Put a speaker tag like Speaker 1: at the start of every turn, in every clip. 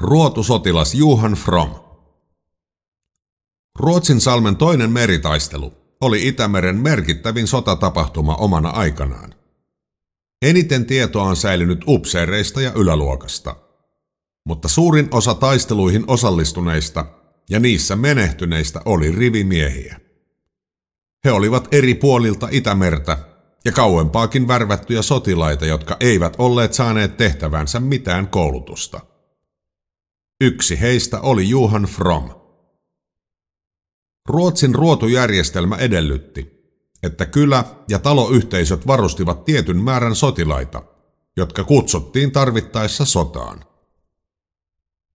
Speaker 1: Ruotusotilas Johan From. Ruotsin salmen toinen meritaistelu oli Itämeren merkittävin sotatapahtuma omana aikanaan. Eniten tietoa on säilynyt upseereista ja yläluokasta, mutta suurin osa taisteluihin osallistuneista ja niissä menehtyneistä oli rivimiehiä. He olivat eri puolilta Itämertä ja kauempaakin värvättyjä sotilaita, jotka eivät olleet saaneet tehtävänsä mitään koulutusta. Yksi heistä oli Johan From. Ruotsin ruotujärjestelmä edellytti, että kylä- ja taloyhteisöt varustivat tietyn määrän sotilaita, jotka kutsuttiin tarvittaessa sotaan.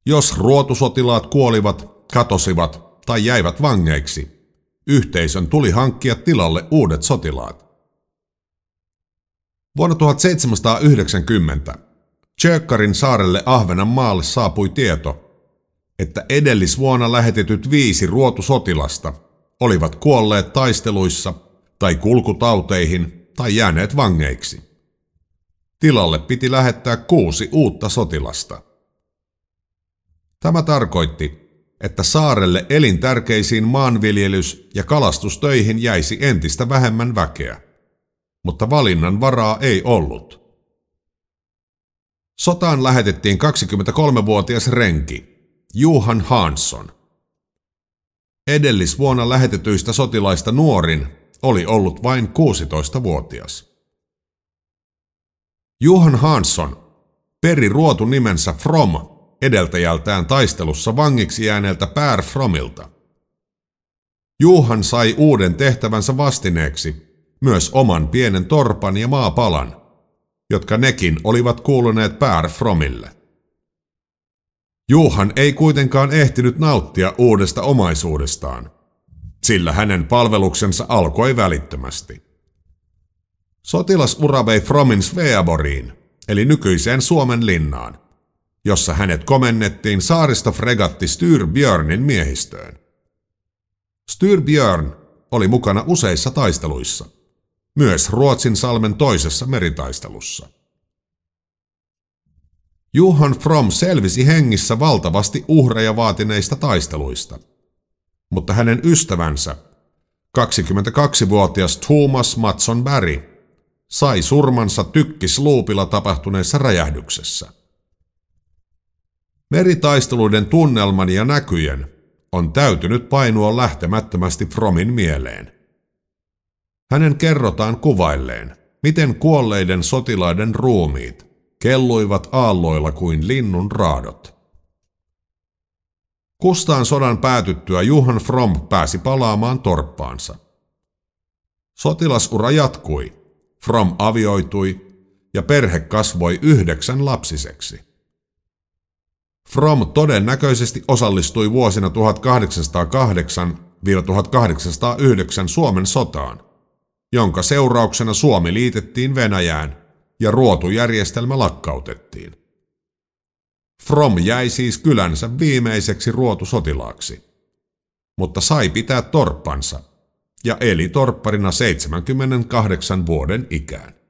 Speaker 1: Jos ruotusotilaat kuolivat, katosivat tai jäivät vangeiksi, yhteisön tuli hankkia tilalle uudet sotilaat. Vuonna 1790 Tjökkarin saarelle Ahvenanmaalle saapui tieto, että edellisvuonna lähetetyt viisi ruotusotilasta olivat kuolleet taisteluissa tai kulkutauteihin tai jääneet vangeiksi. Tilalle piti lähettää kuusi uutta sotilasta. Tämä tarkoitti, että saarelle elintärkeisiin maanviljelys- ja kalastustöihin jäisi entistä vähemmän väkeä. Mutta valinnan varaa ei ollut – Sotaan lähetettiin 23-vuotias renki, Johan Hansson. Edellisvuonna lähetetyistä sotilaista nuorin oli ollut vain 16-vuotias. Johan Hansson peri ruotu nimensä From edeltäjältään taistelussa vangiksi jääneeltä Pär Fromilta. Juhan sai uuden tehtävänsä vastineeksi myös oman pienen torpan ja maapalan – jotka nekin olivat kuuluneet Pär Fromille. Juhan ei kuitenkaan ehtinyt nauttia uudesta omaisuudestaan, sillä hänen palveluksensa alkoi välittömästi. Sotilasura vei Fromin Sveaboriin, eli nykyiseen Suomen linnaan, jossa hänet komennettiin saaristofregatti Styrbjörnin miehistöön. Styrbjörn oli mukana useissa taisteluissa – myös Ruotsin salmen toisessa meritaistelussa. Johan From selvisi hengissä valtavasti uhreja vaatineista taisteluista, mutta hänen ystävänsä, 22-vuotias Thomas Matson Barry, sai surmansa tykkisluupilla tapahtuneessa räjähdyksessä. Meritaisteluiden tunnelman ja näkyjen on täytynyt painua lähtemättömästi Fromin mieleen. Hänen kerrotaan kuvailleen, miten kuolleiden sotilaiden ruumiit kelluivat aalloilla kuin linnun raadot. Kustaan sodan päätyttyä Johan From pääsi palaamaan torppaansa. Sotilasura jatkui, From avioitui ja perhe kasvoi yhdeksän lapsiseksi. From todennäköisesti osallistui vuosina 1808-1809 Suomen sotaan – jonka seurauksena Suomi liitettiin Venäjään ja ruotujärjestelmä lakkautettiin. From jäi siis kylänsä viimeiseksi ruotusotilaaksi, mutta sai pitää torppansa ja eli torpparina 78 vuoden ikään.